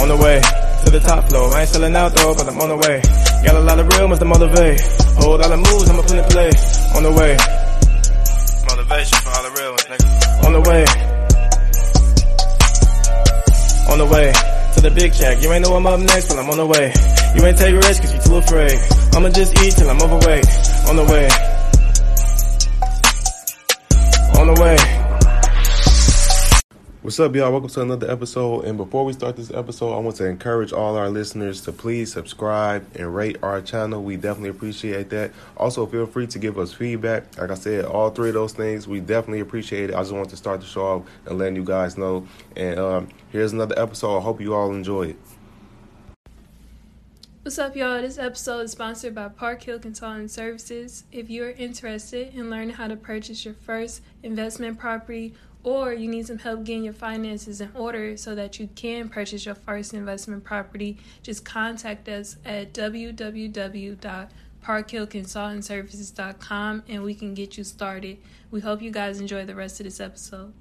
On the way to the top floor. I ain't selling out though, but I'm on the way. Got a lot of real to motivate. Whole lot of moves, I'ma put in play. On the way. Motivation for all the real ones, nigga. On the way. On the way to the big check. You ain't know I'm up next, but I'm on the way. You ain't take risks cause you too afraid. I'ma just eat till I'm overweight. On the way. On the way. What's up, y'all? Welcome to another episode. And before we start this episode, I want to encourage all our listeners to please subscribe and rate our channel. We definitely appreciate that. Also, feel free to give us feedback. Like I said, all three of those things, we definitely appreciate it. I just want to start the show off and letting you guys know. And um, here's another episode. I hope you all enjoy it. What's up, y'all? This episode is sponsored by Park Hill Consulting Services. If you're interested in learning how to purchase your first investment property or you need some help getting your finances in order so that you can purchase your first investment property, just contact us at www.parkhillconsultingservices.com and we can get you started. We hope you guys enjoy the rest of this episode.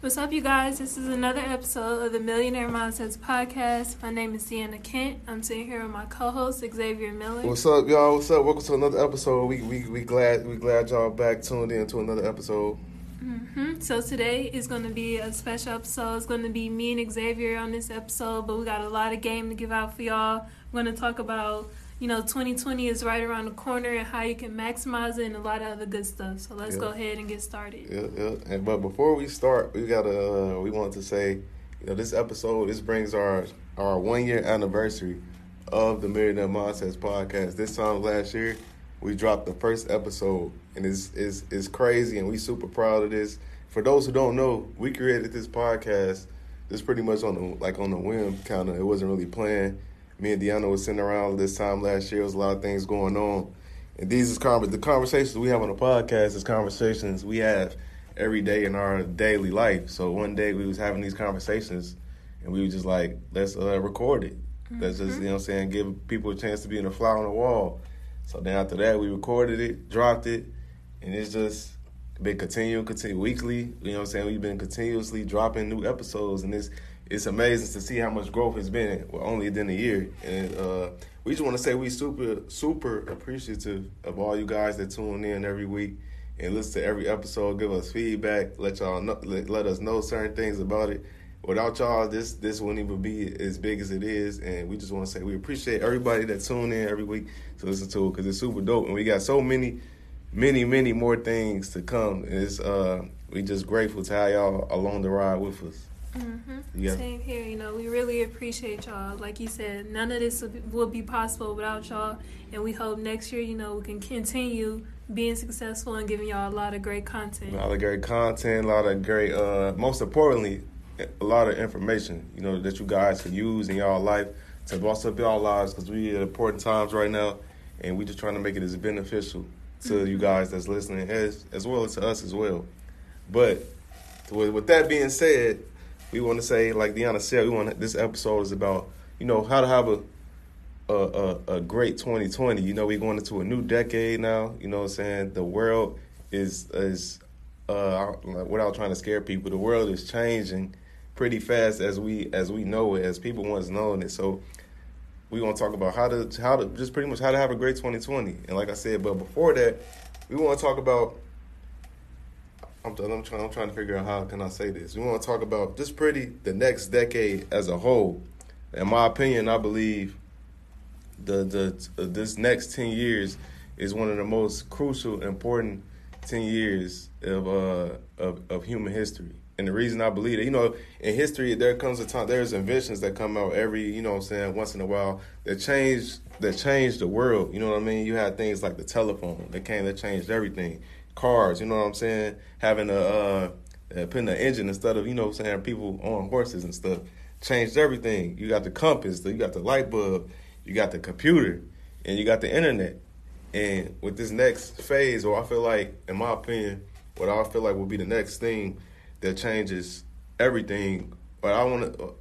What's up, you guys? This is another episode of the Millionaire Mindsets Podcast. My name is Deanna Kent. I'm sitting here with my co-host Xavier Miller. What's up, y'all? What's up? Welcome to another episode. We we we glad we glad y'all back tuned in to another episode. Mm-hmm. So today is going to be a special episode. It's going to be me and Xavier on this episode, but we got a lot of game to give out for y'all. We're going to talk about, you know, 2020 is right around the corner and how you can maximize it and a lot of other good stuff. So let's Yeah. go ahead and get started. Yeah, yeah. And but before we start, we gotta uh, we want to say, you know, this episode this brings our our one year anniversary of the Millionaire Mindsets podcast. This time last year, we dropped the first episode, and it's it's it's crazy, and we super proud of this. For those who don't know, we created this podcast. This pretty much on the like on the whim, kind of. It wasn't really planned. Me and Deanna was sitting around this time last year. There was a lot of things going on. And these is conver- the conversations we have on the podcast is conversations we have every day in our daily life. So one day we was having these conversations and we were just like, let's uh, record it. Let's just, you know I'm saying, give people a chance to be in a fly on the wall. So then after that we recorded it, dropped it, and it's just been continuing, continue weekly. You know what I'm saying? We've been continuously dropping new episodes and it's it's amazing to see how much growth has been well, only within a year. And uh, we just want to say we super super appreciative of all you guys that tune in every week and listen to every episode, give us feedback, let y'all know, let, let us know certain things about it. Without y'all, this this wouldn't even be as big as it is, and we just want to say we appreciate everybody that tune in every week to listen to it because it's super dope, and we got so many, many, many more things to come. And it's uh, we just grateful to have y'all along the ride with us. Mm-hmm. Yeah. Same here. You know, we really appreciate y'all. Like you said, none of this would be- would be possible without y'all. And we hope next year, you know, we can continue being successful and giving y'all a lot of great content. A lot of great content, a lot of great, uh, most importantly, a lot of information, you know, that you guys can use in y'all life to boss up y'all lives because we at important times right now and we just trying to make it as beneficial to you guys that's listening as, as well as to us as well. But with, with that being said, we want to say, like Deanna said, we want this episode is about, you know, how to have a a, a, a great 2020. You know, we're going into a new decade now. You know what I'm saying? The world is is uh without trying to scare people, the world is changing pretty fast as we as we know it, as people once known it. So we want to talk about how to how to just pretty much how to have a great 2020. And like I said, but before that, we want to talk about I'm, I'm trying I'm trying to figure out how can I say this. We want to talk about just pretty the next decade as a whole. In my opinion, I believe the the uh, this next 10 years is one of the most crucial important 10 years of uh of, of human history and the reason i believe it you know in history there comes a time there's inventions that come out every you know what i'm saying once in a while that change that change the world. You know what i mean? You had things like the telephone that came that changed everything. Cars you know what i'm saying? Having a uh uh, putting an engine instead of you know what i'm saying people on horses and stuff changed everything. You got the compass you got the light bulb you got the computer, and you got the internet. And with this next phase, or I feel like, in my opinion, what I feel like will be the next thing that changes everything. But I want to,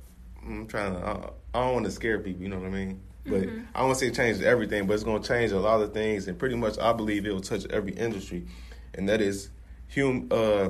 I'm trying to, I, I don't want to scare people, you know what I mean? But I don't want to say it changes everything, but it's going to change a lot of things. And pretty much, I believe it will touch every industry. And that is hum, uh,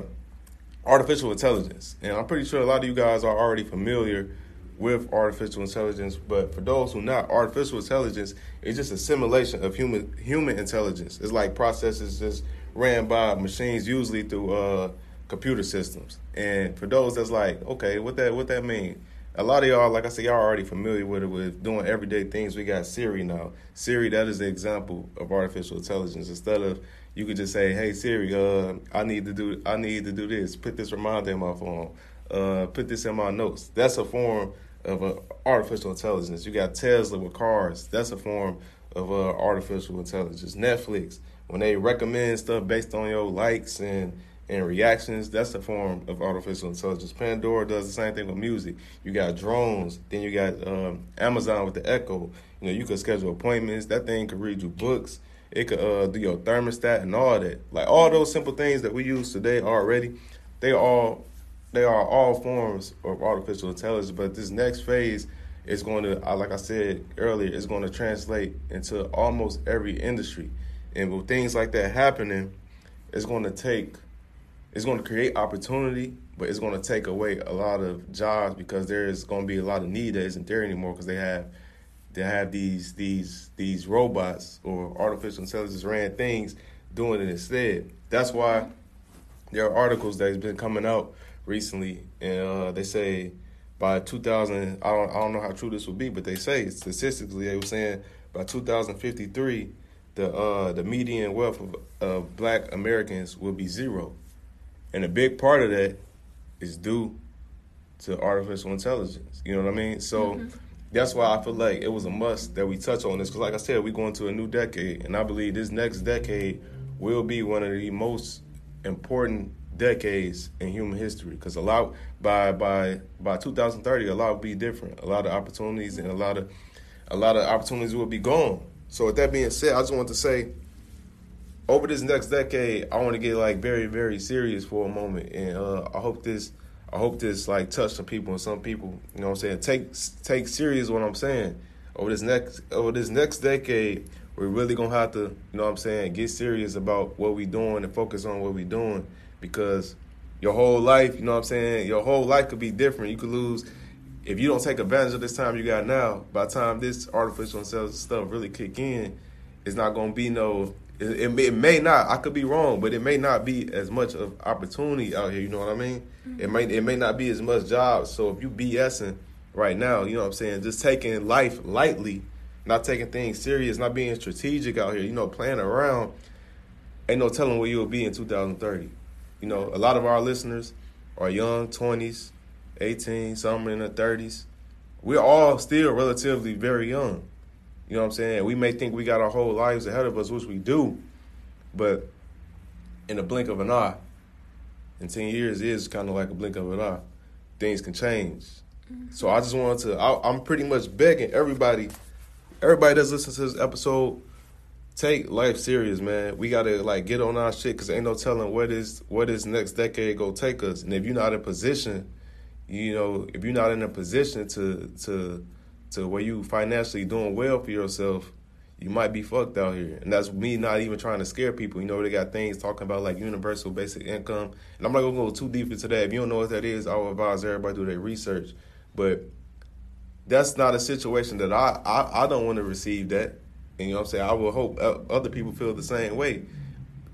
artificial intelligence. And I'm pretty sure a lot of you guys are already familiar with artificial intelligence. But for those who not, artificial intelligence is just a simulation of human human intelligence. It's like processes just ran by machines, usually through uh, computer systems. And for those that's like, okay, what that what that mean? A lot of y'all, like I said, y'all already familiar with it with doing everyday things. We got Siri now. Siri, that is the example of artificial intelligence. Instead of you could just say, "Hey Siri, uh, I need to do I need to do this. Put this reminder in my phone. Uh, put this in my notes." That's a form of uh, artificial intelligence. You got Tesla with cars. That's a form of uh, artificial intelligence. Netflix, when they recommend stuff based on your likes and and reactions, that's a form of artificial intelligence. Pandora does the same thing with music. You got drones, then you got um, Amazon with the Echo. You know, you could schedule appointments. That thing could read you books. It could uh, do your thermostat and all that. Like all those simple things that we use today already, they all they are all forms of artificial intelligence. But this next phase is going to, like I said earlier, is going to translate into almost every industry. And with things like that happening, it's going to take, it's going to create opportunity, but it's going to take away a lot of jobs because there is going to be a lot of need that isn't there anymore because they have they have these these these robots or artificial intelligence ran things doing it instead. That's why there are articles that's been coming out recently, and uh, they say by 2000, I don't, I don't know how true this will be, but they say statistically they were saying by 2053, the uh, the median wealth of, of Black Americans will be zero, and a big part of that is due to artificial intelligence. You know what I mean? So. Mm-hmm. That's why I feel like it was a must that we touch on this because, like I said, we're going to a new decade, and I believe this next decade will be one of the most important decades in human history because a lot by by by 2030 a lot will be different a lot of opportunities and a lot of a lot of opportunities will be gone so with that being said i just want to say over this next decade i want to get like very very serious for a moment and uh, i hope this i hope this like touch some people and some people you know what i'm saying take take serious what i'm saying over this next over this next decade we're really gonna have to you know what i'm saying get serious about what we're doing and focus on what we're doing because your whole life, you know what I'm saying? Your whole life could be different. You could lose if you don't take advantage of this time you got now. By the time this artificial stuff really kick in, it's not gonna be no. It, it, it, may not. I could be wrong, but it may not be as much of opportunity out here. You know what I mean? Mm-hmm. It may it may not be as much jobs. So if you BSing right now, you know what I'm saying? Just taking life lightly, not taking things serious, not being strategic out here. You know, playing around. Ain't no telling where you'll be in 2030. You know, a lot of our listeners are young, 20s, 18, some in their 30s. We're all still relatively very young. You know what I'm saying? We may think we got our whole lives ahead of us, which we do, but in a blink of an eye, in 10 years is kind of like a blink of an eye. Things can change. So I just wanted to, I, I'm pretty much begging everybody, everybody that's listening to this episode, take life serious, man. We gotta like get on our shit because ain't no telling what is what is next decade go take us. And if you're not in position, you know, if you're not in a position to to to where you financially doing well for yourself, you might be fucked out here. And that's me not even trying to scare people. You know, they got things talking about like universal basic income. And I'm not gonna go too deep into that. If you don't know what that is, I would advise everybody to do their research. But that's not a situation that I I, I don't want to receive that. And you know what I'm saying? I will hope other people feel the same way.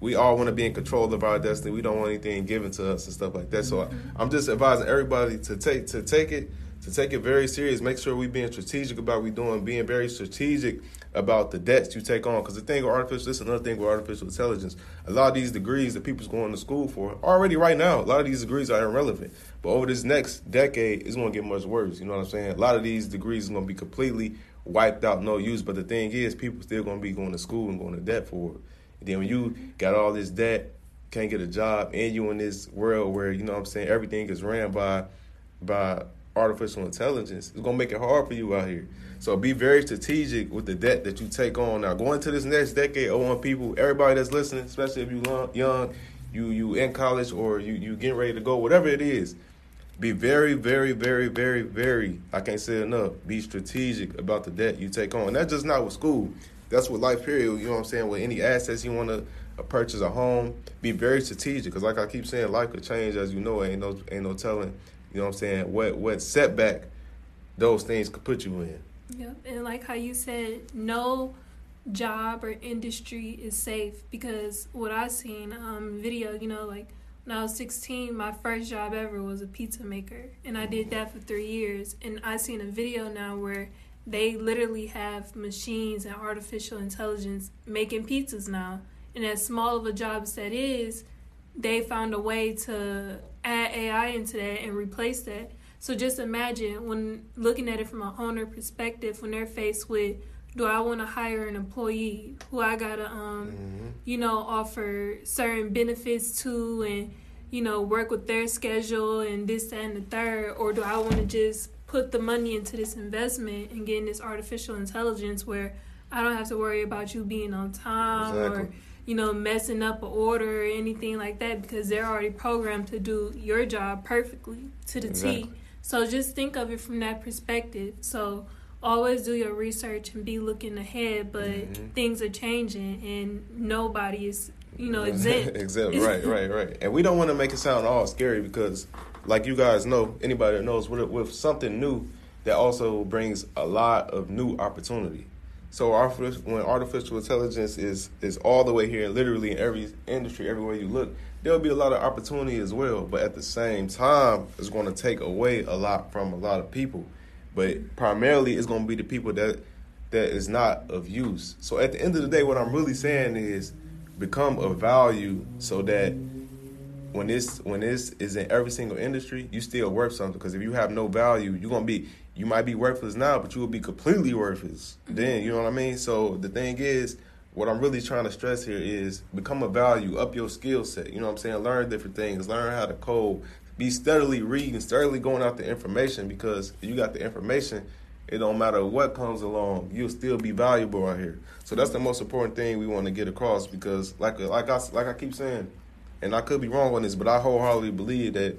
We all want to be in control of our destiny. We don't want anything given to us and stuff like that. So mm-hmm. I'm just advising everybody to take to take it to take it very serious. Make sure we being strategic about we doing, being very strategic about the debts you take on. Because the thing with artificial, this is another thing with artificial intelligence. A lot of these degrees that people's going to school for already right now, a lot of these degrees are irrelevant. But over this next decade, it's going to get much worse. You know what I'm saying? A lot of these degrees are going to be completely wiped out, no use. But the thing is, people still gonna be going to school and going to debt for it. And then when you got all this debt, can't get a job, and you in this world where you know what I'm saying everything is ran by by artificial intelligence, it's gonna make it hard for you out here. So be very strategic with the debt that you take on. Now going to this next decade, I want people, everybody that's listening, especially if you young, you you in college or you you getting ready to go, whatever it is be very, very, very, very, very, I can't say enough, be strategic about the debt you take on. And that's just not with school. That's with life period, you know what I'm saying? With any assets you want to uh, purchase a home, be very strategic. Because like I keep saying, life could change as you know. Ain't no, ain't no telling, you know what I'm saying, what, what setback those things could put you in. Yep, and like how you said, no job or industry is safe because what I seen um video, you know, like when I was 16, my first job ever was a pizza maker, and I did that for three years. And I seen a video now where they literally have machines and artificial intelligence making pizzas now. And as small of a job as that is, they found a way to add AI into that and replace that. So just imagine when looking at it from an owner perspective, when they're faced with, do I want to hire an employee who I gotta, um, mm-hmm. you know, offer certain benefits to and you know work with their schedule and this that, and the third, or do I want to just put the money into this investment and getting this artificial intelligence where I don't have to worry about you being on time exactly. or you know messing up an order or anything like that because they're already programmed to do your job perfectly to the exactly. T. So just think of it from that perspective. So always do your research and be looking ahead, but mm-hmm. things are changing and nobody is you know exempt. exempt, right, right, right. And we don't want to make it sound all scary because like you guys know, anybody that knows, with, with something new, that also brings a lot of new opportunity. So when artificial intelligence is is all the way here, literally in every industry, everywhere you look, there'll be a lot of opportunity as well. But at the same time, it's going to take away a lot from a lot of people. But primarily, it's going to be the people that that is not of use. So at the end of the day, what I'm really saying is become of value so that when this when this is in every single industry, you still worth something. Because if you have no value, you're gonna be you might be worthless now, but you will be completely worthless mm-hmm. then. You know what I mean? So the thing is, what I'm really trying to stress here is become a value, up your skill set. You know what I'm saying? Learn different things, learn how to code, be steadily reading, steadily going out the information. Because you got the information, it don't matter what comes along, you'll still be valuable out here. So that's the most important thing we want to get across. Because like like I like I keep saying and I could be wrong on this, but I wholeheartedly believe that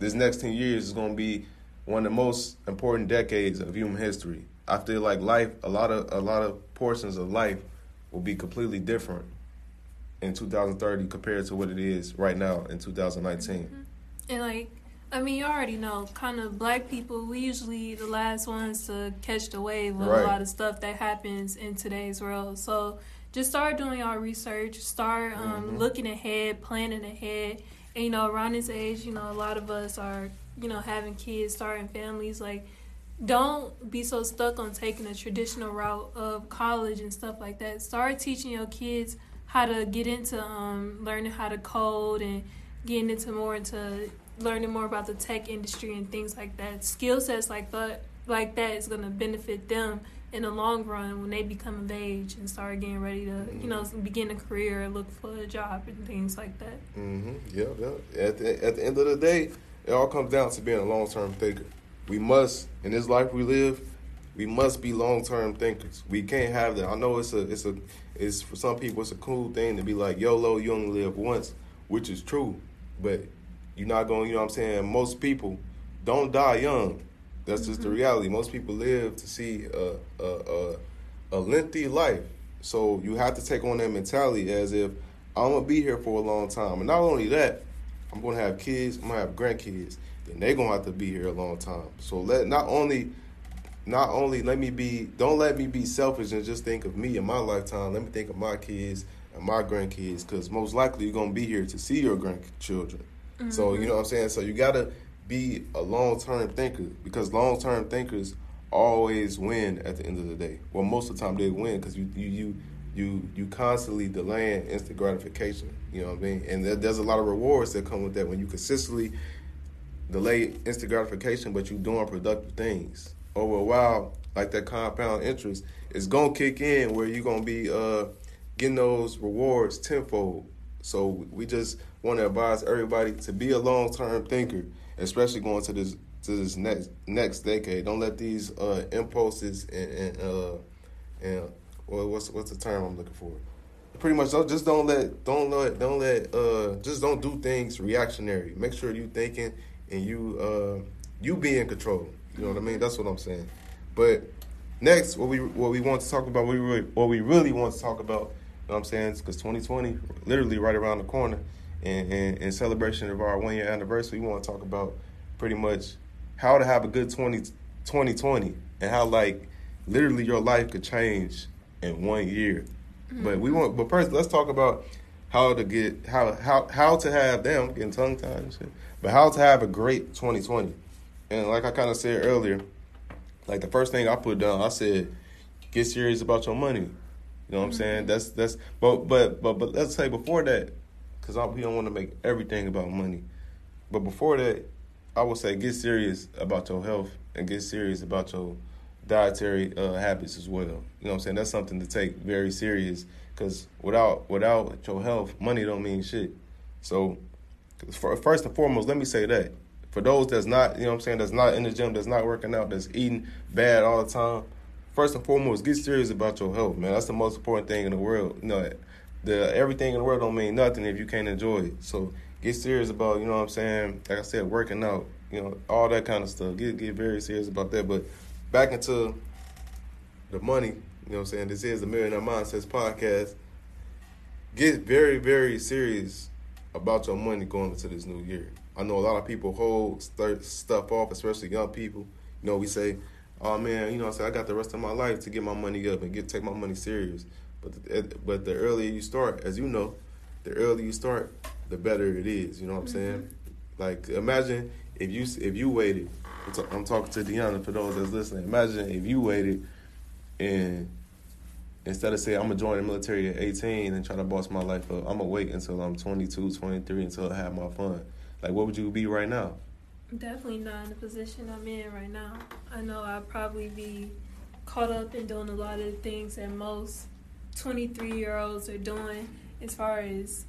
this next 10 years is going to be one of the most important decades of human history. I feel like life, a lot of a lot of portions of life will be completely different in 2030 compared to what it is right now in 2019. Mm-hmm. And like, I mean, you already know, kind of black people, we usually the last ones to catch the wave of right. a lot of stuff that happens in today's world. So just start doing your research, start um, mm-hmm. looking ahead, planning ahead. And, you know, around this age, you know, a lot of us are, you know, having kids, starting families. Like, don't be so stuck on taking a traditional route of college and stuff like that. Start teaching your kids how to get into um, learning how to code and getting into more into learning more about the tech industry and things like that. Skill sets like that like that is gonna benefit them in the long run when they become of age and start getting ready to, you know, begin a career and look for a job and things like that. Mm-hmm. Yeah, yeah. At the, at the end of the day, it all comes down to being a long term thinker. We must, in this life we live, we must be long term thinkers. We can't have that. I know it's a, it's a, it's for some people it's a cool thing to be like YOLO, you only live once, which is true, but you're not going. You know what I'm saying? Most people don't die young. That's just the mm-hmm. reality. Most people live to see a, a, a, a lengthy life. So you have to take on that mentality as if I'm gonna be here for a long time. And not only that, I'm gonna have kids, I'm gonna have grandkids, then they're gonna have to be here a long time. So let not only not only let me be don't let me be selfish and just think of me in my lifetime. Let me think of my kids and my grandkids, because most likely you're gonna be here to see your grandchildren. Mm-hmm. So you know what I'm saying? So you gotta be a long term thinker because long term thinkers always win at the end of the day. Well, most of the time they win because you you you you you constantly delaying instant gratification. You know what I mean? And there, there's a lot of rewards that come with that when you consistently delay instant gratification, but you're doing productive things over a while. Like that compound interest is gonna kick in where you're gonna be uh, getting those rewards tenfold. So we just want to advise everybody to be a long term thinker especially going to this to this next next decade. Don't let these uh, impulses and, and uh, and well, what's what's the term I'm looking for? Pretty much, don't, just don't let don't let don't let uh, just don't do things reactionary. Make sure you thinking and you uh, you be in control. You know what I mean? That's what I'm saying. But next, what we what we want to talk about, what we really, what we really want to talk about. You know what I'm saying? Because 2020, literally right around the corner in, in celebration of our one year anniversary, we want to talk about pretty much how to have a good 20, 2020 and how like literally your life could change in one year. But we mm-hmm. want. But first, let's talk about how to get how how how to have them getting tongue tied and shit. But how to have a great 2020. And like I kind of said earlier, like the first thing I put down, I said, get serious about your money. You know what I'm saying? Mm-hmm. That's that's. But but but but let's say before that, because we don't want to make everything about money. But before that, I would say get serious about your health and get serious about your dietary uh, habits as well. You know what I'm saying? That's something to take very serious because without without your health, money don't mean shit. So, for, first and foremost, let me say that for those that's not, you know what I'm saying, that's not in the gym, that's not working out, that's eating bad all the time. First and foremost, get serious about your health, man. That's the most important thing in the world. You know, the everything in the world don't mean nothing if you can't enjoy it. So get serious about, you know what I'm saying? Like I said, working out, you know, all that kind of stuff. Get get very serious about that. But back into the money, you know what I'm saying? This is the Millionaire Mindsets podcast. Get very, very serious about your money going into this new year. I know a lot of people hold st- stuff off, especially young people. You know, we say, "Oh man, you know, I say I got the rest of my life to get my money up and get take my money serious." But the, but the earlier you start, as you know, the earlier you start, the better it is. You know what I'm mm-hmm. saying? Like imagine if you if you waited. I'm talking to Deanna for those that's listening. Imagine if you waited and instead of saying I'm gonna join the military at 18 and try to boss my life up, I'm gonna wait until I'm 22, 23 until I have my fun. Like, what would you be right now? Definitely not in the position I'm in right now. I know I'd probably be caught up in doing a lot of things that most 23 year olds are doing as far as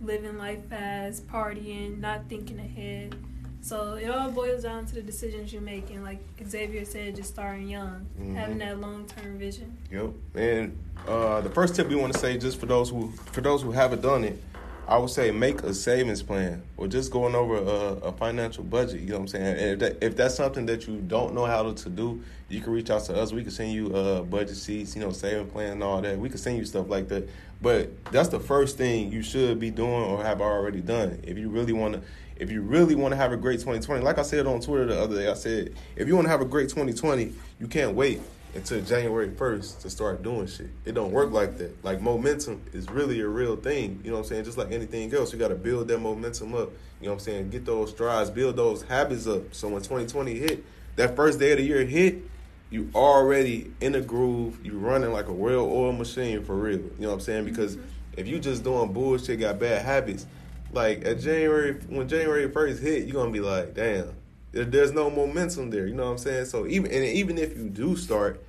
living life fast, partying, not thinking ahead. So it all boils down to the decisions you're making. Like Xavier said, just starting young, Mhm. having that long term vision. Yep. And uh, the first tip we want to say, just for those who for those who haven't done it, I would say make a savings plan or just going over a, a financial budget. You know what I'm saying? And if that, if that's something that you don't know how to do, you can reach out to us. We can send you uh, budget sheets, you know, saving plan and all that. We can send you stuff like that. But that's the first thing you should be doing or have already done. If you really want to, if you really want to have a great 2020, like I said on Twitter the other day, I said if you want to have a great 2020, you can't wait until January 1st to start doing shit. It don't work like that. Like momentum is really a real thing. You know what I'm saying? Just like anything else, you got to build that momentum up. You know what I'm saying? Get those strides, build those habits up. So when 2020 hit, that first day of the year hit, you already in a groove. You running like a real oil machine for real. You know what I'm saying? Because mm-hmm. if you just doing bullshit, got bad habits, like at January when January 1st hit, you're gonna be like, damn. There, there's no momentum there, you know what I'm saying? So even and even if you do start,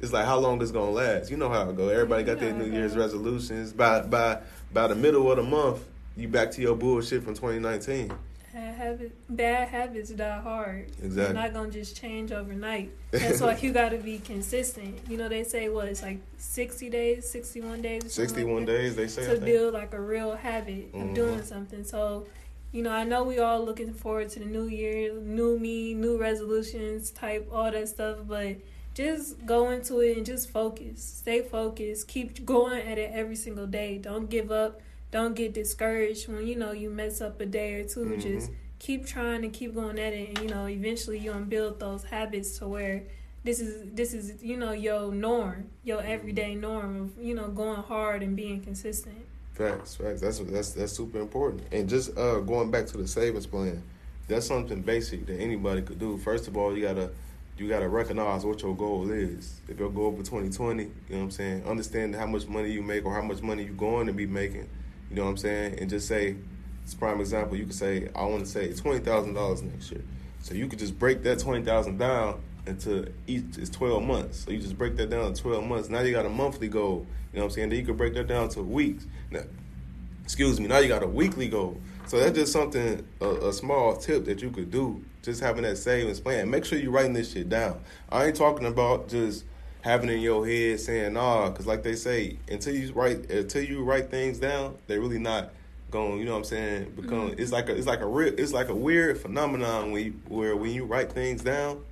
it's like how long it's gonna last. You know how it go. Everybody got their New. Year's resolutions. By by by the middle of the month, you back to your bullshit from 2019. Bad habit, bad habits die hard. Exactly. They're not gonna just change overnight. That's why you gotta be consistent. You know, they say what it's like sixty days, sixty one days, 61 like days, they say. To build like a real habit of Mhm. doing something. So, you know, I know we all looking forward to the new year, new me, new resolutions, type all that stuff, but just go into it and just focus. Stay focused. Keep going at it every single day. Don't give up. Don't get discouraged when you know you mess up a day or 2 Mhm. Just keep trying and keep going at it, and you know eventually you're gonna build those habits to where this is this is you know your norm, your everyday norm of you know going hard and being consistent. Facts, facts. That's that's that's super important. And just uh, going back to the savings plan, that's something basic that anybody could do. First of all, you gotta you gotta recognize what your goal is. If your goal for 2020, you know what I'm saying, understand how much money you make or how much money you're going to be making. You know what I'm saying, and just say, it's prime example. You could say, I want to say twenty thousand dollars next year. So you could just break that twenty thousand down into each it's twelve months. So you just break that down to twelve months. Now you got a monthly goal. You know what I'm saying? Then you could break that down to weeks. Now, excuse me. Now you got a weekly goal. So that's just something a, a small tip that you could do. Just having that savings plan. Make sure you're writing this shit down. I ain't talking about just having in your head saying nah, because like they say, until you write until you write things down, they're really not going. You know what I'm saying? Become mm-hmm. it's like a it's like a real it's like a weird phenomenon when you, where when you write things down,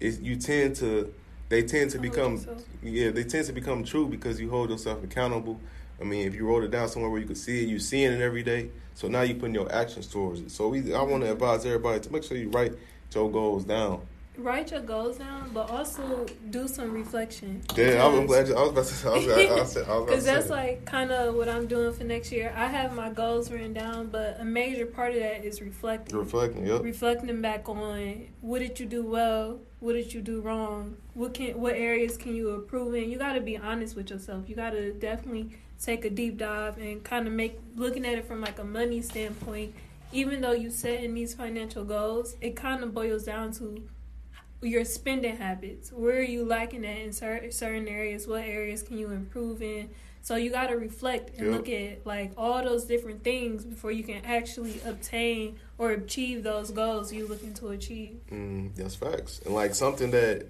it you tend to they tend to become yeah they tend to become true because you hold yourself accountable. I mean, if you wrote it down somewhere where you could see it, you seeing it every day. So now you're putting your actions towards it. So we, I want to mm-hmm. advise everybody to make sure you write your goals down. Write your goals down, but also do some reflection. Yeah, I'm glad. You, I was about to. I was, I was, I was Because that's say. like kind of what I'm doing for next year. I have my goals written down, but a major part of that is reflecting. reflecting. Yep. reflecting back on what did you do well, what did you do wrong, what can what areas can you improve in. You got to be honest with yourself. You got to definitely take a deep dive and kind of make looking at it from like a money standpoint. Even though you set in these financial goals, it kind of boils down to your spending habits. Where are you lacking at in cer- certain areas? What areas can you improve in? So you got to reflect and Yep. look at like all those different things before you can actually obtain or achieve those goals you're looking to achieve. Mm, that's facts. And like something that,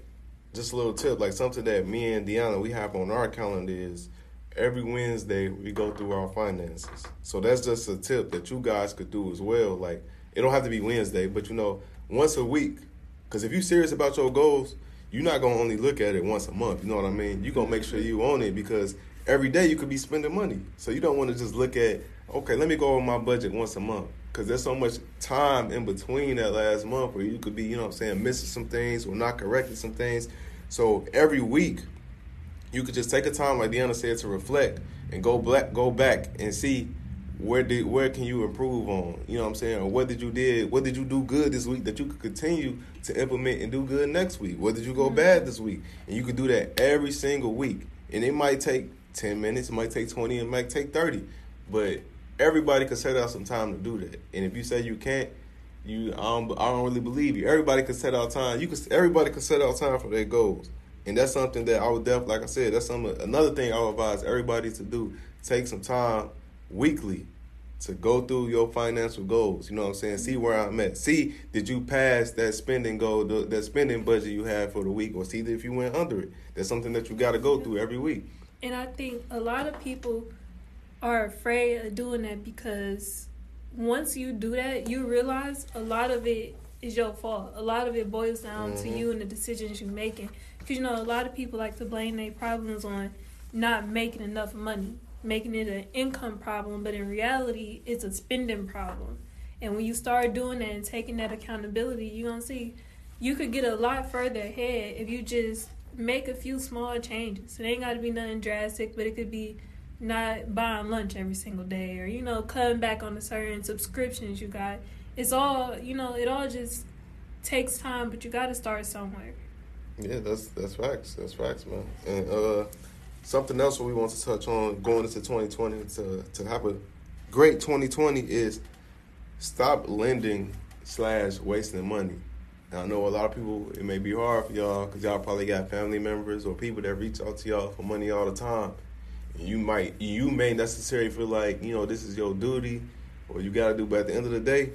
just a little tip, like something that me and Deanna we have on our calendar is every Wednesday we go through our finances. So that's just a tip that you guys could do as well. Like it don't have to be Wednesday, but you know once a week. Because if you're serious about your goals, you're not gonna only look at it once a month. You know what I mean? You're gonna make sure you own it because every day you could be spending money. So you don't want to just look at okay, let me go over my budget once a month. Because there's so much time in between that last month where you could be, you know what I'm saying, missing some things or not correcting some things. So every week, you could just take a time, like Deanna said, to reflect and go back, go back and see where did where can you improve on. You know what I'm saying? Or what did you did? What did you do good this week that you could continue to implement and do good next week? What did you go mm-hmm. bad this week? And you could do that every single week. And it might take 10 minutes, it might take 20, it might take 30. But everybody could set out some time to do that. And if you say you can't, you I don't, I don't really believe you. Everybody can set out time. You could everybody can set out time for their goals. And that's something that I would definitely, like I said, that's some another thing I would advise everybody to do. Take some time weekly to go through your financial goals. You know what I'm saying? See where I'm at. See did you pass that spending goal, the- that spending budget you had for the week, or see if you went under it. That's something that you got to go through every week. And I think a lot of people are afraid of doing that because once you do that, you realize a lot of it is your fault. A lot of it boils down to Mhm. you and the decisions you're making. Because you know, a lot of people like to blame their problems on not making enough money, making it an income problem, but in reality, it's a spending problem. And when you start doing that and taking that accountability, you're gonna see you could get a lot further ahead if you just make a few small changes. It ain't got to be nothing drastic, but it could be not buying lunch every single day or you know cutting back on the certain subscriptions you got. It's all you know. It all just takes time, but you got to start somewhere. Yeah, that's that's facts. That's facts, man. And uh, something else we want to touch on going into 2020 to to have a great 2020 is stop lending slash wasting money. And I know a lot of people it may be hard for y'all because y'all probably got family members or people that reach out to y'all for money all the time. And you might you may necessarily feel like you know this is your duty or you got to do, but at the end of the day,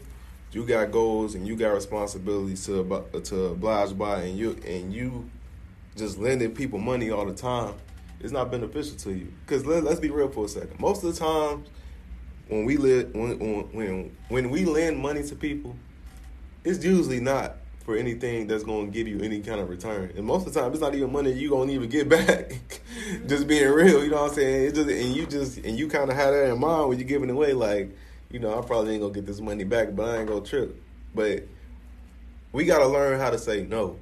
you got goals and you got responsibilities to to oblige by, and you and you just lending people money all the time is not beneficial to you. Because let, let's be real for a second. Most of the times when we live when when when, we lend money to people, it's usually not for anything that's going to give you any kind of return. And most of the time, it's not even money you going to even get back. Mm-hmm. just being real, you know what I'm saying? It just and you just and you kind of have that in mind when you're giving away, like, you know, I probably ain't gonna get this money back, but I ain't gonna trip. But we got to learn how to say no.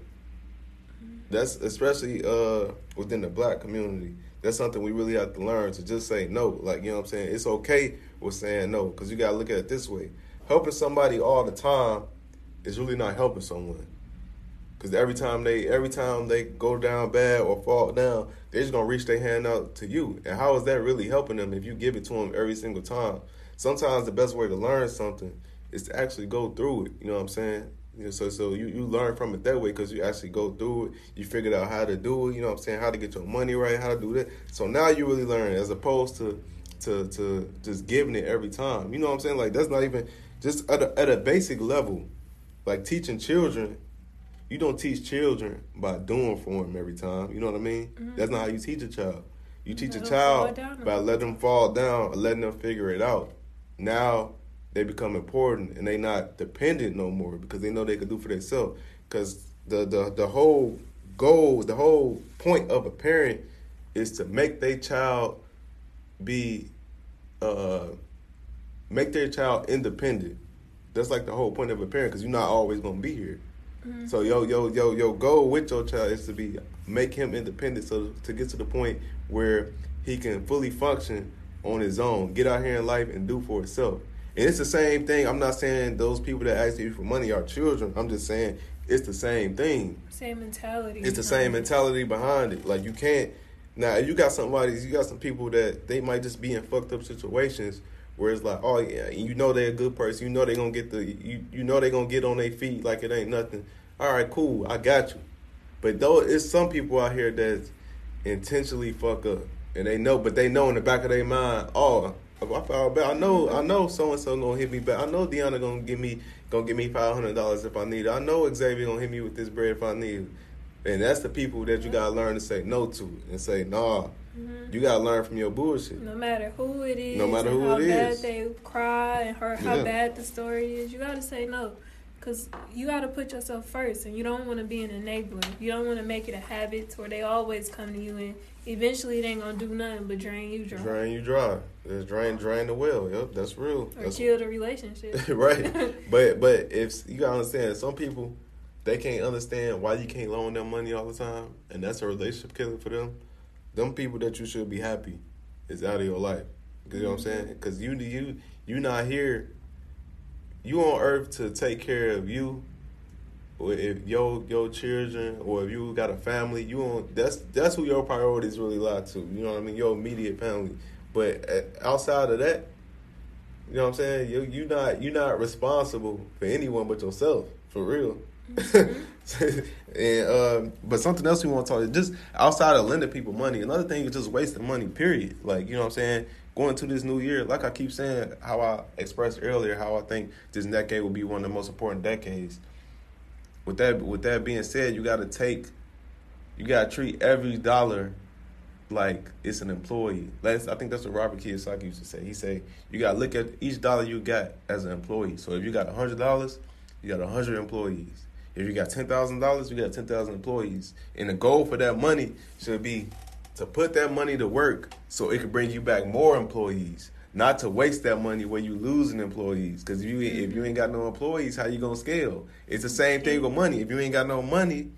That's especially uh, within the black community. That's something we really have to learn to just say no. Like you know what I'm saying. It's okay with saying no because you gotta look at it this way. Helping somebody all the time is really not helping someone. Because every time they every time they go down bad or fall down, they're just gonna reach their hand out to you. And how is that really helping them if you give it to them every single time? Sometimes the best way to learn something is to actually go through it. You know what I'm saying? You know, so so you, you learn from it that way because you actually go through it. You figured out how to do it. You know what I'm saying? How to get your money right, how to do that. So now you really learn as opposed to to to just giving it every time. You know what I'm saying? Like that's not even just at a, at a basic level. Like teaching children, you don't teach children by doing for them every time. You know what I mean? That's not how you teach a child. You teach a Let fall child by letting them fall down, letting them figure it out. Now they become important and they not dependent no more because they know they can do for themselves. Because the, the the whole goal, the whole point of a parent is to make their child be uh make their child independent. That's like the whole point of a parent because you're not always gonna be here. Mm-hmm. So yo yo yo your goal with your child is to be make him independent, so to get to the point where he can fully function on his own, get out here in life and do for himself. And it's the same thing. I'm not saying those people that ask you for money are children. I'm just saying it's the same thing. Same mentality. It's the same mentality behind it. Like you can't now you got somebody you got some people that they might just be in fucked up situations where it's like, oh yeah, you know they're a good person, you know they're gonna get the you you know they're gonna get on their feet like it ain't nothing. All right, cool, I got you. But though it's some people out here that intentionally fuck up. And they know but they know in the back of their mind, oh I fall back. I know, I know, so and so gonna hit me back. I know Deanna gonna give me, gonna give me five hundred dollars if I need it. I know Xavier gonna hit me with this bread if I need it. And that's the people that you gotta learn to say no to and say nah. Mm-hmm. You gotta learn from your bullshit. No matter who it is, No matter who how it bad is. they cry and hurt, how Yeah. bad the story is, you gotta say no. Cause you gotta put yourself first, and you don't want to be an enabler. You don't want to make it a habit where they always come to you, and eventually it ain't gonna do nothing but drain you dry Drain you dry. Just drain, drain the well. Yep, that's real. or That's kill the relationship. right. But but if you gotta understand, some people they can't understand why you can't loan them money all the time, and that's a relationship killer for them. Them people that you should be happy is out of your life. You know what I'm mm-hmm. saying? Because you you you not here. You on earth to take care of you. Or if your your children, or if you got a family, you on that's that's who your priorities really lie to. You know what I mean? Your immediate family. But uh, outside of that, you know what I'm saying? You you not you not responsible for anyone but yourself, for real. and um, but something else we want to talk just outside of lending people money. Another thing is just wasting money. Period. Like you know what I'm saying. Going to this new year, like I keep saying, how I expressed earlier, how I think this decade will be one of the most important decades. With that, with that being said, you got to take, you got to treat every dollar like it's an employee. That's, I think that's what Robert Kiyosaki used to say. He say you got to look at each dollar you got as an employee. So if you got hundred dollars, you got hundred employees. If you got ten thousand dollars, you got ten thousand employees. And the goal for that money should be to put that money to work so it could bring you back more employees. Not to waste that money where you losing employees. Because if you if you mm-hmm. ain't got no employees, how you gonna scale? It's the same thing with money. If you ain't got no money,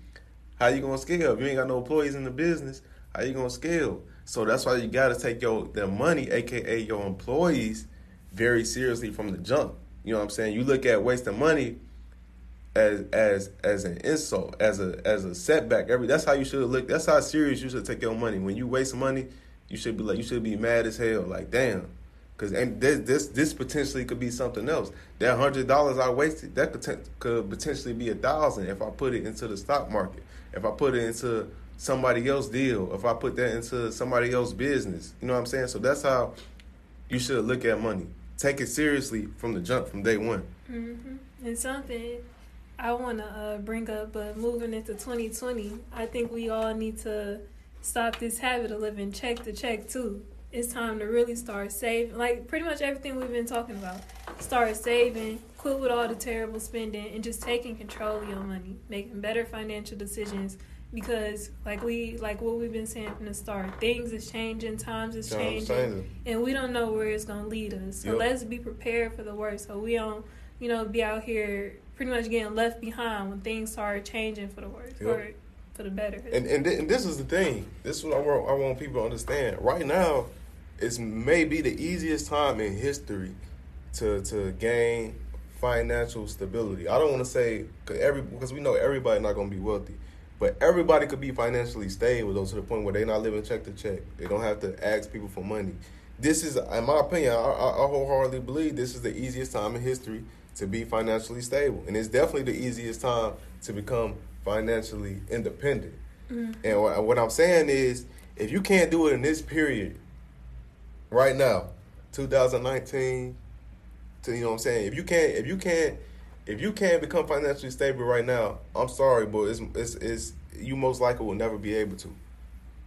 how you gonna scale? If you ain't got no employees in the business, how you gonna scale? So that's why you gotta take your the money, aka your employees, very seriously from the jump. You know what I'm saying? You look at wasting money as as as an insult, as a as a setback. Every that's how you should look. That's how serious you should take your money. When you waste money, you should be like you should be mad as hell. Like damn, because and this this this potentially could be something else. That hundred dollars I wasted, that could could potentially be a thousand if I put it into the stock market. If I put it into somebody else deal. If I put that into somebody else business. You know what I'm saying? So that's how you should look at money. Take it seriously from the jump, from day one. hmm And something I want to uh, bring up, but moving into 2020, I think we all need to stop this habit of living check to check too. It's time to really start saving, like pretty much everything we've been talking about. Start saving, quit with all the terrible spending, and just taking control of your money, making better financial decisions. Because, like we, like what we've been saying from the start, things is changing, times is You know what I'm changing and we don't know where it's gonna lead us. So Yep. let's be prepared for the worst, so we don't, you know, be out here pretty much getting left behind when things start changing for the worse Yep. or for the better. And and, th- and this is the thing. This is what I want, I want people to understand. Right now, it's maybe the easiest time in history to to gain financial stability. I don't want to say cause every because we know everybody not going to be wealthy, but everybody could be financially stable though to the point where they're not living check to check. They don't have to ask people for money. This is, in my opinion, I, I, wholeheartedly believe this is the easiest time in history to be financially stable, and it's definitely the easiest time to become financially independent. Mm-hmm. And what, what I'm saying is, if you can't do it in this period, right now, 2019, to you know what I'm saying, if you can't, if you can't, if you can't become financially stable right now, I'm sorry, but it's it's, it's you most likely will never be able to.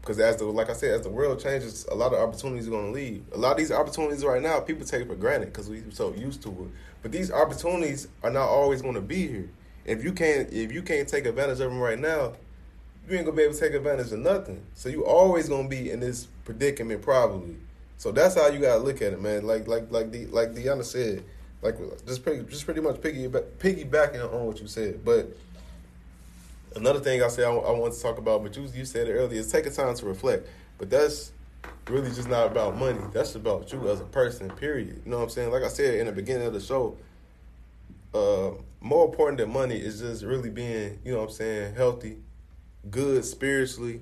Because as the like I said, as the world changes, a lot of opportunities are going to leave. A lot of these opportunities right now, people take for granted because we're so used to it. But these opportunities are not always going to be here. If you can't, if you can't take advantage of them right now, you ain't gonna be able to take advantage of nothing. So you always gonna be in this predicament probably. So that's how you gotta look at it, man. Like like like the like Deanna said, like just pretty just pretty much piggy piggybacking on what you said. But another thing I say I, I want to talk about, but you you said it earlier, is taking time to reflect. But that's really just not about money. That's about you as a person. Period. You know what I'm saying? Like I said in the beginning of the show, uh, more important than money is just really being, you know what I'm saying, healthy, good spiritually,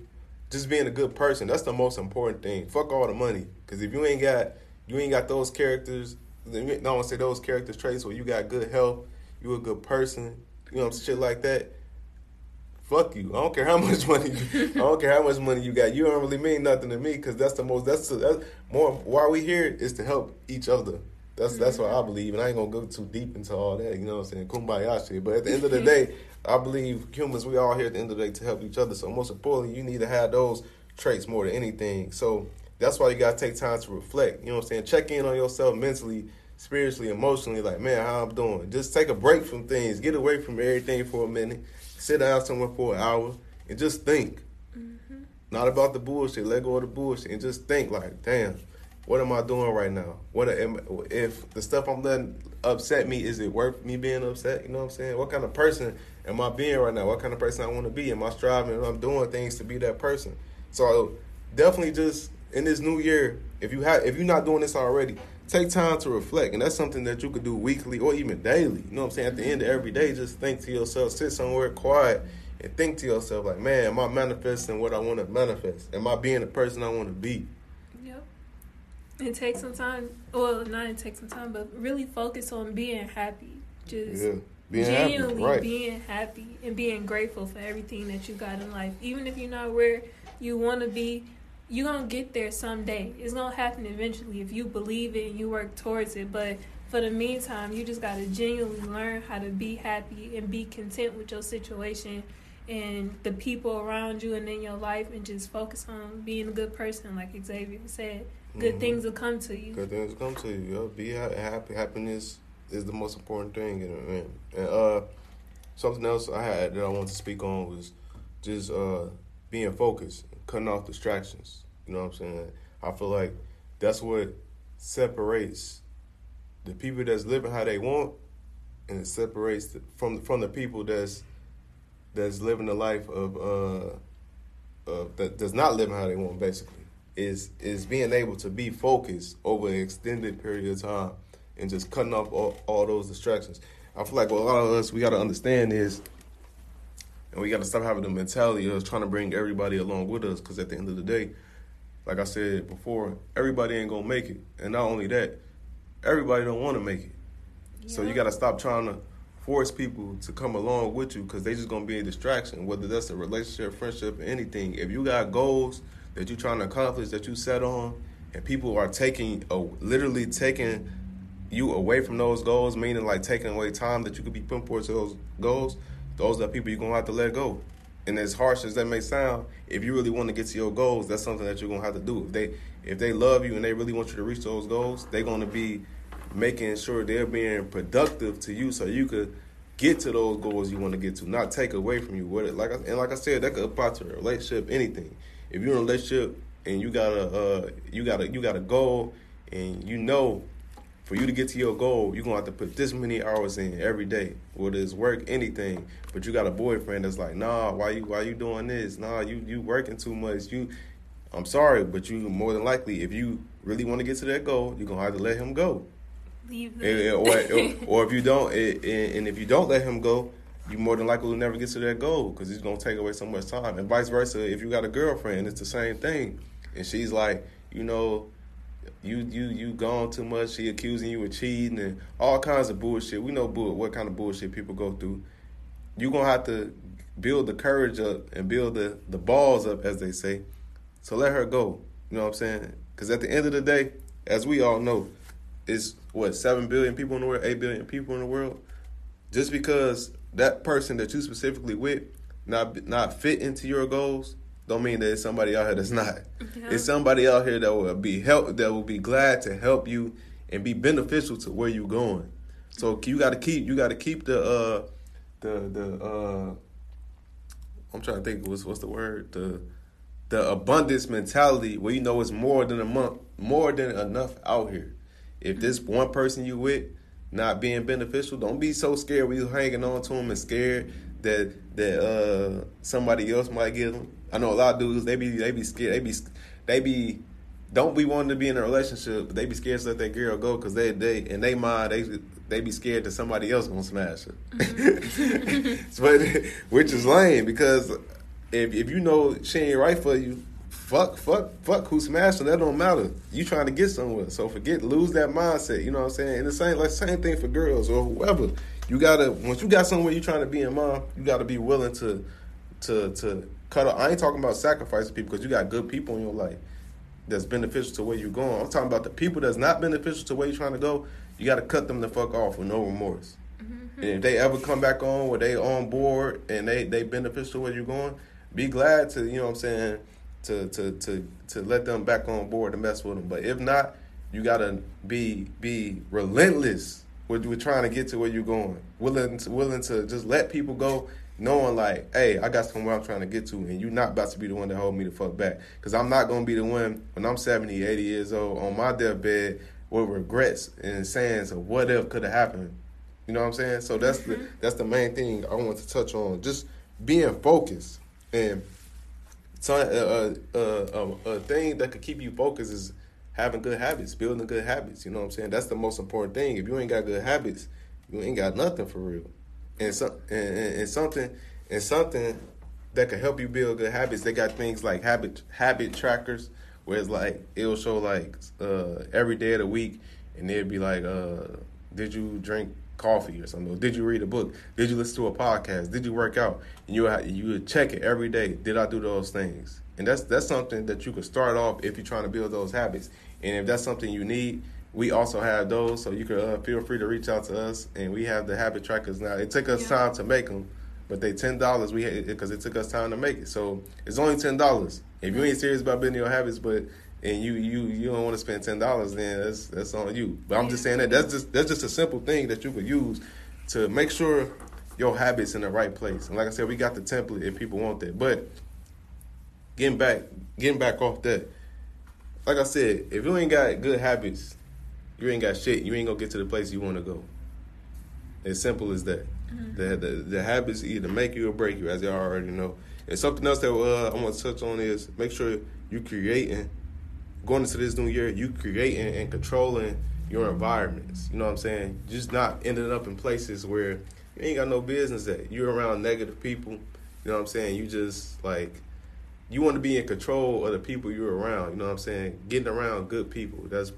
just being a good person. That's the most important thing. Fuck all the money, because if you ain't got you ain't got those characters, I don't say those characters traits where you got good health, you a good person, you know, shit like that. Fuck you. I don't care how much money. You, I don't care how much money you got. You don't really mean nothing to me because that's the most. That's, that's more. Why we here is to help each other. That's mm-hmm. that's what I believe, and I ain't gonna go too deep into all that. You know what I'm saying? Kumbaya shit. But at the end of the day, I believe humans. We all here at the end of the day to help each other. So most importantly, you need to have those traits more than anything. So that's why you gotta take time to reflect. You know what I'm saying? Check in on yourself mentally, spiritually, emotionally. Like, man, how I'm doing. Just take a break from things. Get away from everything for a minute. Sit down somewhere for an hour and just think. Mm-hmm. Not about the bullshit. Let go of the bullshit and just think. Like, damn, what am I doing right now? What am, if the stuff I'm letting upset me? Is it worth me being upset? You know what I'm saying? What kind of person am I being right now? What kind of person I want to be? Am I striving? I'm doing things to be that person? So definitely just in this new year, if you have if you're not doing this already, take time to reflect. And that's something that you could do weekly or even daily. You know what I'm saying? At the end of every day, just think to yourself, sit somewhere quiet and think to yourself like, man, am I manifesting what I want to manifest? Am I being the person I want to be? Yep. And take some time. Well, not take some time, but really focus on being happy. Just yeah. Being genuinely happy. Right. being happy and being grateful for everything that you got in life. Even if you're not where you want to be, you're gonna get there someday. It's gonna happen eventually if you believe it and you work towards it. But for the meantime, you just gotta genuinely learn how to be happy and be content with your situation and the people around you and in your life and just focus on being a good person like Xavier said. Good mm-hmm. things will come to you. Good things will come to you. Yo. Be happy. Happiness is the most important thing in it, man. And uh, something else I had that I wanted to speak on was just uh, being focused cutting off distractions. You know what I'm saying? I feel like that's what separates the people that's living how they want, and it separates the, from from the people that's that's living the life of uh of that does not live how they want. Basically, is is being able to be focused over an extended period of time and just cutting off all, all those distractions. I feel like what a lot of us we got to understand is and we got to stop having the mentality of trying to bring everybody along with us. Because at the end of the day, like I said before, everybody ain't gonna make it. And not only that, everybody don't want to make it. Yeah. So you got to stop trying to force people to come along with you because they just gonna be a distraction. Whether that's a relationship, friendship, anything. If you got goals that you're trying to accomplish that you set on, and people are taking, uh, literally taking you away from those goals, meaning like taking away time that you could be putting towards those goals those are people you're gonna have to let go. And as harsh as that may sound, if you really want to get to your goals, that's something that you're gonna have to do. If they if they love you and they really want you to reach those goals, they're gonna be making sure they're being productive to you so you could get to those goals you want to get to, not take away from you. What it like and like I said, that could apply to a relationship, anything. If you're in a relationship and you got a uh, you got a you got a goal and you know for you to get to your goal, you're gonna have to put this many hours in every day, whether it's work, anything. But you got a boyfriend that's like, nah, why you why you doing this? Nah, you you working too much. You, I'm sorry, but you more than likely, if you really want to get to that goal, you're gonna have to let him go. Leave and, or, or, or, if you don't, and if you don't let him go, you more than likely will never get to that goal because he's gonna take away so much time. And vice versa, if you got a girlfriend, it's the same thing. And she's like, you know, you you you gone too much. She accusing you of cheating and all kinds of bullshit. We know bull, what kind of bullshit people go through. You gonna have to build the courage up and build the the balls up, as they say. So let her go. You know what I'm saying? Because at the end of the day, as we all know, it's what seven billion people in the world, eight billion people in the world. Just because that person that you specifically with not not fit into your goals don't mean that it's somebody out here that's not. Yeah. It's somebody out here that will be help that will be glad to help you and be beneficial to where you're going. So you got to keep you got to keep the uh the the uh I'm trying to think what's what's the word the the abundance mentality where you know it's more than a month more than enough out here. If this one person you with not being beneficial, don't be so scared when you hanging on to them and scared that that uh somebody else might get them. I know a lot of dudes they be they be scared they be they be don't be wanting to be in a relationship, but they be scared to let that girl go because they they in they mind they they be scared that somebody else gonna smash her. Mm-hmm. but which is lame because if if you know she ain't right for you, fuck fuck fuck who smashed her. That don't matter. You trying to get somewhere, so forget lose that mindset. You know what I'm saying? And the same like same thing for girls or whoever. You gotta once you got somewhere you trying to be in mom, you gotta be willing to to to cut. Off. I ain't talking about sacrificing people because you got good people in your life that's beneficial to where you're going. I'm talking about the people that's not beneficial to where you're trying to go. You got to cut them the fuck off with no remorse. Mm-hmm. And if they ever come back on where they on board and they they beneficial to where you're going, be glad to you know what I'm saying to to to to let them back on board to mess with them. But if not, you gotta be be relentless with, with trying to get to where you're going. Willing to, willing to just let people go knowing like, hey, I got somewhere I'm trying to get to, and you're not about to be the one that hold me the fuck back. Because I'm not gonna be the one when I'm 70, 80 years old on my deathbed with regrets and saying of what if could have happened. You know what I'm saying? So that's mm-hmm. the that's the main thing I want to touch on. Just being focused and so a, a, a, a thing that could keep you focused is having good habits, building good habits. You know what I'm saying? That's the most important thing. If you ain't got good habits, you ain't got nothing for real and, so, and, and something and something that could help you build good habits. They got things like habit habit trackers, where it's like it'll show like uh, every day of the week, and it'd be like, uh, did you drink coffee or something? Or did you read a book? Did you listen to a podcast? Did you work out? And you would, you would check it every day. Did I do those things? And that's that's something that you could start off if you're trying to build those habits. And if that's something you need, we also have those, so you can uh, feel free to reach out to us, and we have the habit trackers now. It took us yeah. time to make them, but they ten dollars. We because it took us time to make it, so it's only ten dollars. If you ain't serious about building your habits, but and you you you don't want to spend ten dollars, then that's that's on you. But I'm just saying that that's just that's just a simple thing that you could use to make sure your habits in the right place. And like I said, we got the template if people want that. But getting back getting back off that, like I said, if you ain't got good habits you ain't got shit. You ain't gonna get to the place you want to go. As simple as that. Mm-hmm. The, the, the habits either make you or break you, as y'all already know. And something else that uh, I want to touch on is make sure you creating going into this new year. You creating and controlling your environments. You know what I'm saying? Just not ending up in places where you ain't got no business at. You're around negative people. You know what I'm saying? You just like you want to be in control of the people you're around. You know what I'm saying? Getting around good people. That's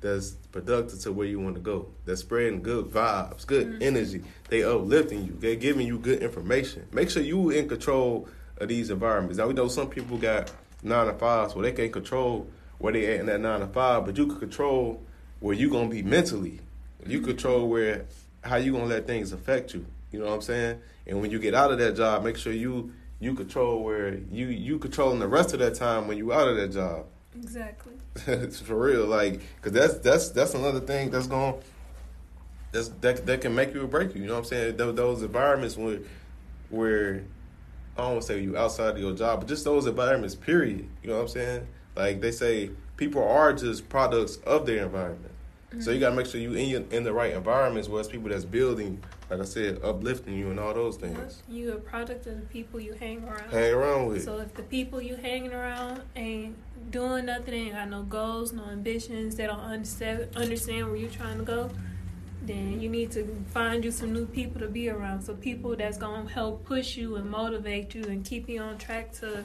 that's productive to where you want to go. That's spreading good vibes, good mm-hmm. energy. They uplifting you. They're giving you good information. Make sure you in control of these environments. Now we know some people got nine to fives where they can't control where they at in that nine to five, but you can control where you gonna be mentally. You control where how you gonna let things affect you. You know what I'm saying? And when you get out of that job, make sure you you control where you you controlling the rest of that time when you out of that job. Exactly. for real, like, cause that's that's that's another thing that's going that's that that can make you or break you. You know what I'm saying? Those, those environments where where I don't want to say you outside of your job, but just those environments. Period. You know what I'm saying? Like they say, people are just products of their environment. Mm-hmm. So you gotta make sure you in your, in the right environments where it's people that's building, like I said, uplifting you and all those things. You a product of the people you hang around. Hang around with. So if the people you hanging around ain't doing nothing, ain't got no goals, no ambitions, they don't understand understand where you're trying to go, then you need to find you some new people to be around. So people that's gonna help push you and motivate you and keep you on track to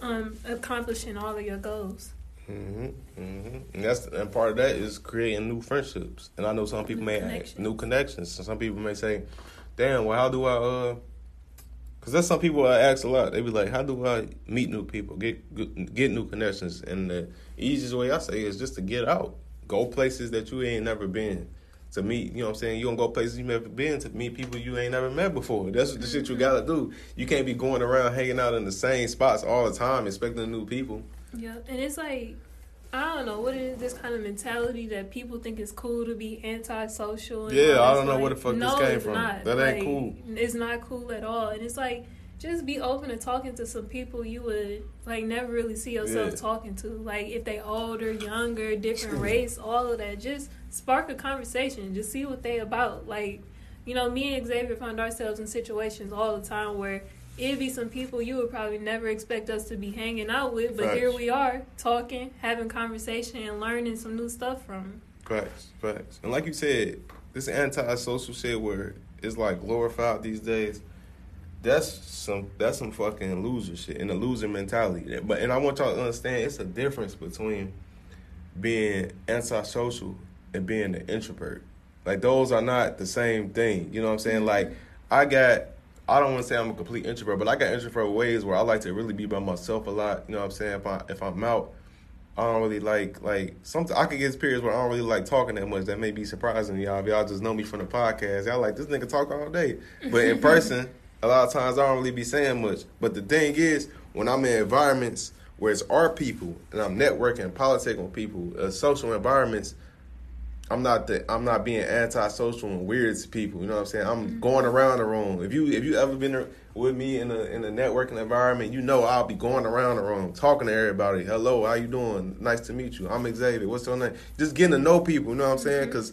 um, accomplishing all of your goals. Mm-hmm, mm-hmm. And that's and part of that is creating new friendships. And I know some people new may connection. have new connections. So some people may say, "Damn, well, how do I?" uh Because that's some people I ask a lot. They be like, "How do I meet new people, get get new connections?" And the easiest way I say is just to get out, go places that you ain't never been. To meet, you know what I'm saying? You don't go places you've never been to meet people you ain't never met before. That's what the shit you mm-hmm. gotta do. You can't be going around hanging out in the same spots all the time expecting new people. Yeah, and it's like I don't know what is this kind of mentality that people think it's cool to be antisocial. And Yeah, I don't know like, where the fuck no, this came from. Not. That ain't like, cool. It's not cool at all, and it's like just be open to talking to some people you would like never really see yourself yeah. talking to. Like if they older, younger, different race, all of that. Just spark a conversation. Just see what they about. Like you know, me and Xavier find ourselves in situations all the time where it'd be some people you would probably never expect us to be hanging out with, but Facts. here we are talking, having conversation, and learning some new stuff from. Facts, facts. And like you said, this anti-social shit where it's like glorified these days. That's some that's some fucking loser shit and a loser mentality. But and I want y'all to understand it's a difference between being antisocial and being an introvert. Like those are not the same thing. You know what I'm saying? Like I got I don't want to say I'm a complete introvert, but I got introvert ways where I like to really be by myself a lot. You know what I'm saying? If I if I'm out, I don't really like like something. I could get periods where I don't really like talking that much. That may be surprising to y'all. If y'all just know me from the podcast, y'all like this nigga talk all day. But in person, a lot of times I don't really be saying much. But the thing is, when I'm in environments where it's our people and I'm networking, politicking with people, uh, social environments, I'm not the I'm not being antisocial and weird to people. You know what I'm saying? I'm mm-hmm. going around the room. If you if you ever been with me in a in a networking environment, you know I'll be going around the room talking to everybody. Hello, how you doing? Nice to meet you. I'm Xavier. What's your name? Just getting to know people. You know what I'm saying? Mm-hmm. Because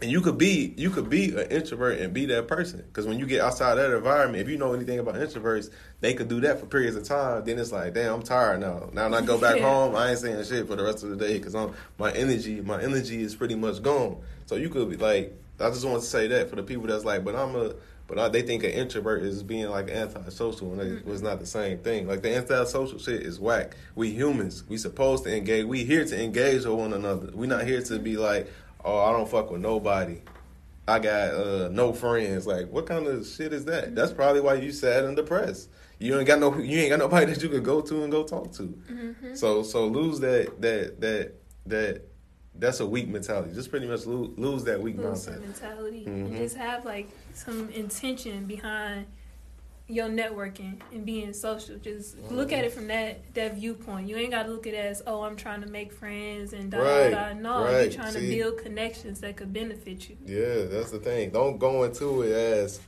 and you could be you could be an introvert and be that person because when you get outside that environment, if you know anything about introverts, they could do that for periods of time. Then it's like, damn, I'm tired now. Now when I go back Yeah. home, I ain't saying shit for the rest of the day because I'm my energy my energy is pretty much gone. So you could be like, I just want to say that for the people that's like, but I'm a but I, they think an introvert is being like antisocial, and it was not the same thing. Like the antisocial shit is whack. We humans, we supposed to engage. We here to engage with one another. We not here to be like, oh, I don't fuck with nobody. I got uh, no friends. Like, what kind of shit is that? That's probably why you sad and depressed. You ain't got no, you ain't got nobody that you could go to and go talk to. Mm-hmm. So, so lose that, that, that, that. That's a weak mentality. Just pretty much lose, lose that weak lose mindset. mentality Mhm. and just have like some intention behind your networking and being social. Just mm. look at it from that that viewpoint. You ain't got to look at it as oh I'm trying to make friends and da Right, da. No, right. you're trying to build connections that could benefit you. Yeah, that's the thing. Don't go into it as,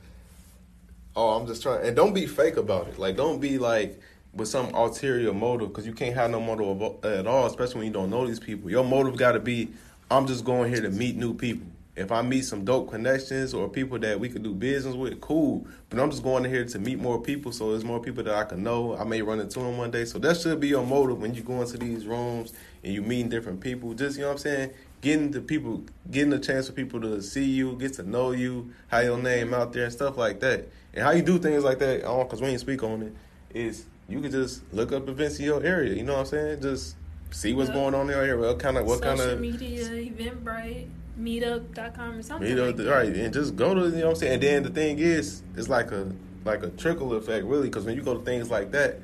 oh, I'm just trying, and don't be fake about it. Like, don't be like with some ulterior motive because you can't have no motive at all, especially when you don't know these people. Your motive got to be, I'm just going here to meet new people. If I meet some dope connections or people that we could do business with, cool. But I'm just going here to meet more people, so there's more people that I can know. I may run into them one day. So that should be your motive when you go into these rooms and you meeting different people. Just you know what I'm saying, getting the people, getting a chance for people to see you, get to know you, how your name out there and stuff like that. And how you do things like that, because we ain't speak on it, is you can just look up events in your area. You know what I'm saying? Just see what's Yeah. going on in your area. What kind of what Social kind of media, Eventbrite, Meetup.com or something. know, like that. right, and just go to you know what I'm saying. And then the thing is, it's like a like a trickle effect, really, because when you go to things like that,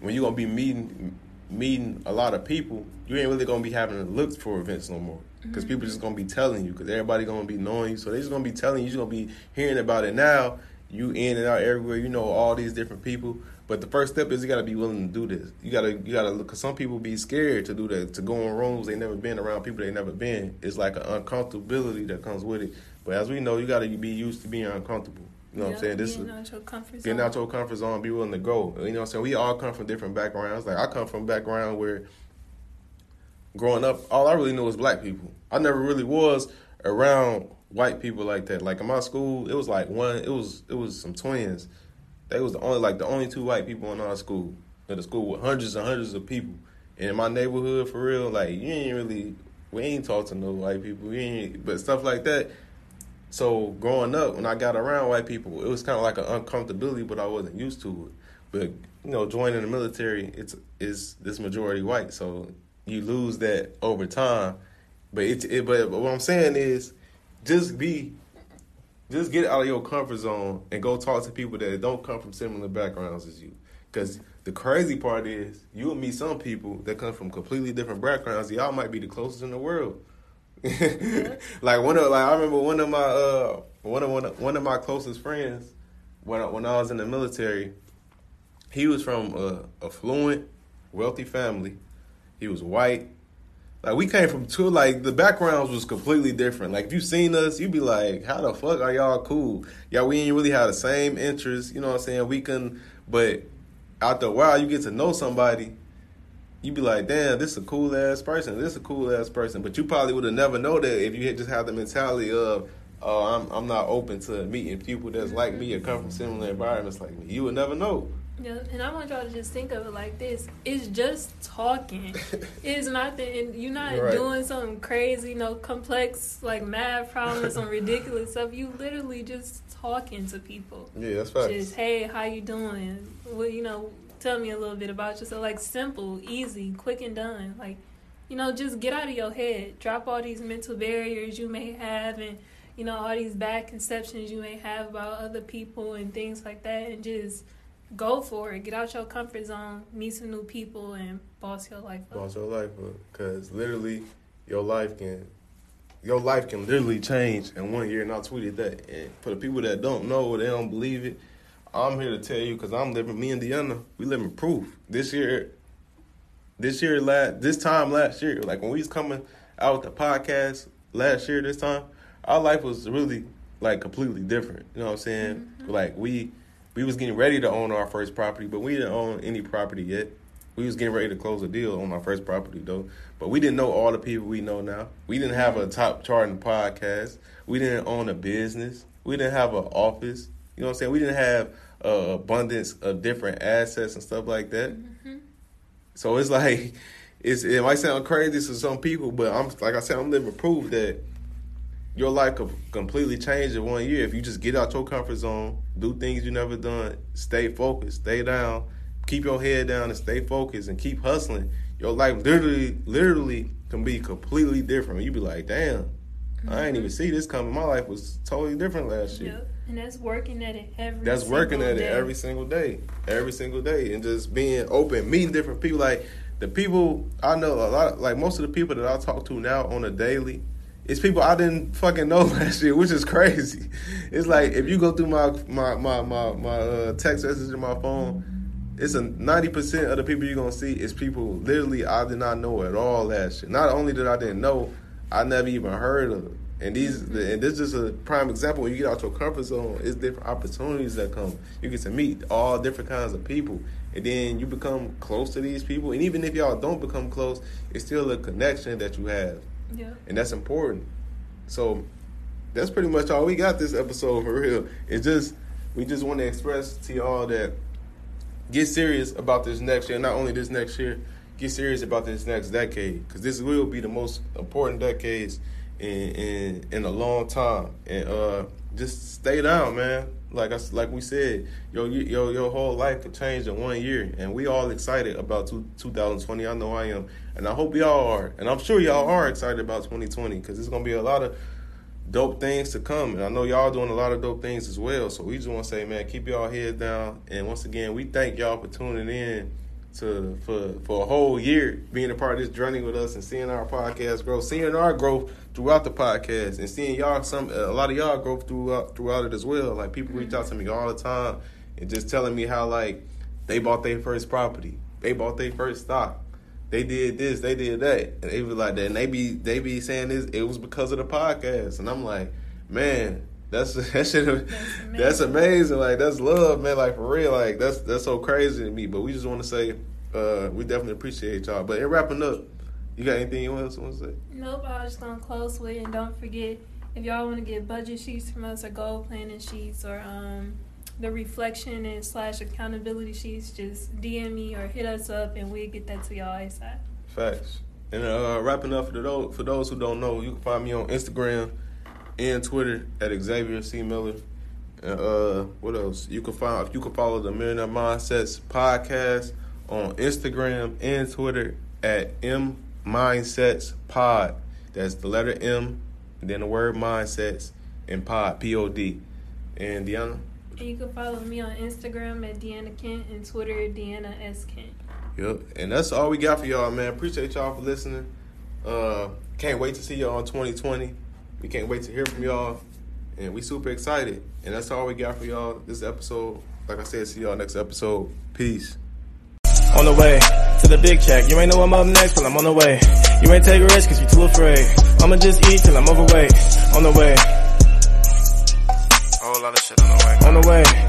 when you're gonna be meeting meeting a lot of people, you ain't really gonna be having to look for events no more, because mm-hmm. people just gonna be telling you, because everybody gonna be knowing you, so they just gonna be telling you, you just gonna be hearing about it now. You in and out everywhere, you know all these different people. But the first step is you gotta be willing to do this. You gotta you gotta look. Cause some people be scared to do that, to go in rooms they never been around people they never been. It's like an uncomfortability that comes with it. But as we know, you gotta be used to being uncomfortable. You know what I'm saying? This getting is out your comfort getting zone. out your comfort zone, be willing to go. You know what I'm saying? We all come from different backgrounds. Like I come from a background where growing up, all I really knew was black people. I never really was around white people like that. Like in my school, it was like one. It was it was some twins. They was the only like the only two white people in our school. In the school with hundreds and hundreds of people. And in my neighborhood, for real, like you ain't really we ain't talk to no white people. We ain't, but stuff like that. So growing up, when I got around white people, it was kind of like an uncomfortability, but I wasn't used to it. But you know, joining the military, it's is this majority white, so you lose that over time. But it's it, but, but what I'm saying is, just be, just get out of your comfort zone and go talk to people that don't come from similar backgrounds as you. Because the crazy part is, you will meet some people that come from completely different backgrounds. Y'all might be the closest in the world. like one of like I remember one of my uh one of one of, one of my closest friends when I, when I was in the military, he was from a affluent, wealthy family. He was white. Like we came from two like the backgrounds was completely different. Like if you seen us, you'd be like, How the fuck are y'all cool? Yeah, we ain't really have the same interests, you know what I'm saying? We can but after a while you get to know somebody, you be like, damn, this is a cool ass person. This is a cool ass person. But you probably would have never know that if you had just had the mentality of oh, I'm I'm not open to meeting people that's like me or come from similar environments like me. You would never know. Yeah, and I want y'all to just think of it like this: it's just talking. it's not that and you're not Right. doing something crazy, no complex like math problems, some ridiculous stuff. You literally just talking to people. Yeah, that's facts. Just hey, how you doing? Well, you know, tell me a little bit about yourself. Like simple, easy, quick and done. Like, you know, just get out of your head. Drop all these mental barriers you may have, and you know all these bad conceptions you may have about other people and things like that, and just go for it. Get out your comfort zone, meet some new people, and boss your life up. Boss your life up, cause literally, your life can, your life can literally change in one year. And I tweeted that. And for the people that don't know or they don't believe it, I'm here to tell you, cause I'm living. Me and Deanna, we living proof. This year, this year, last this time last year, like when we was coming out with the podcast last year, this time, our life was really like completely different. You know what I'm saying? Mm-hmm. Like we we was getting ready to own our first property, but we didn't own any property yet. We was getting ready to close a deal on our first property though, but we didn't know all the people we know now. We didn't have a top charting podcast. We didn't own a business. We didn't have an office. You know what I'm saying? We didn't have uh, abundance of different assets and stuff like that. So it's like it's it might sound crazy to some people, but I'm like I said, I'm living proof that your life could completely change in one year if you just get out your comfort zone, do things you never done, stay focused, stay down, keep your head down and stay focused and keep hustling. Your life literally literally can be completely different. You be like, damn, I ain't even mm-hmm. see this coming. My life was totally different last year. Yep. And that's working at it every. That's working at it every single day, every single day, and just being open, meeting different people. Like the people I know, a lot, like most of the people that I talk to now on a daily, it's people I didn't fucking know last year, which is crazy. It's like if you go through my my my my, my uh, text message in my phone, it's a ninety percent of the people you're gonna see is people literally I did not know at all last year. Not only did I didn't know, I never even heard of. Them. And these and this is a prime example. When you get out your comfort zone, it's different opportunities that come. You get to meet all different kinds of people, and then you become close to these people. And even if y'all don't become close, it's still a connection that you have, Yeah. and that's important. So that's pretty much all we got this episode for real. It's just we just want to express to y'all that get serious about this next year. Not only this next year, get serious about this next decade because this will be the most important decades in in in a long time. And uh, just stay down, man. Like I like we said, your your your whole life could change in one year, and we all excited about two, 2020. I know I am, and I hope y'all are, and I'm sure y'all are excited about 2020 because there's gonna be a lot of dope things to come. And I know y'all doing a lot of dope things as well. So we just want to say, man, keep y'all heads down. And once again, we thank y'all for tuning in to for for a whole year, being a part of this journey with us and seeing our podcast grow, seeing our growth throughout the podcast, and seeing y'all some a lot of y'all growth throughout throughout it as well. Like people reach out to me all the time and just telling me how like they bought their first property, they bought their first stock they did this, they did that, and they was like that, and they be they be saying this. It was because of the podcast, and I'm like, man, that's that shit. amazing. That's amazing. Like that's love, man. Like for real. Like that's that's so crazy to me. But we just want to say, uh, we definitely appreciate y'all. But in wrapping up, you got anything you else want to say? Nope, I was just gonna close with and don't forget if y'all want to get budget sheets from us or goal planning sheets or um the reflection and slash accountability sheets, just DM me or hit us up and we'll get that to y'all ASAP. Facts. And uh, wrapping up for those for those who don't know, you can find me on Instagram and Twitter at Xavier C Miller. And uh, what else? You can find you can follow the Millionaire Mindsets podcast on Instagram and Twitter at M Mindsets Pod. That's the letter M, then the word mindsets and pod P O D. And Deanna, And you can follow me on Instagram at Deanna Kent and Twitter Deanna S Kent. Yep. And that's all we got for y'all, man. Appreciate y'all for listening. Uh can't wait to see y'all in 2020. We can't wait to hear from y'all. And we super excited. And that's all we got for y'all this episode. Like I said, see y'all next episode. Peace. On the way to the big check. You ain't know I'm up next, but I'm on the way. You ain't take a risk cause you too afraid. I'ma just eat till I'm overweight. On the way. Whole lot of shit on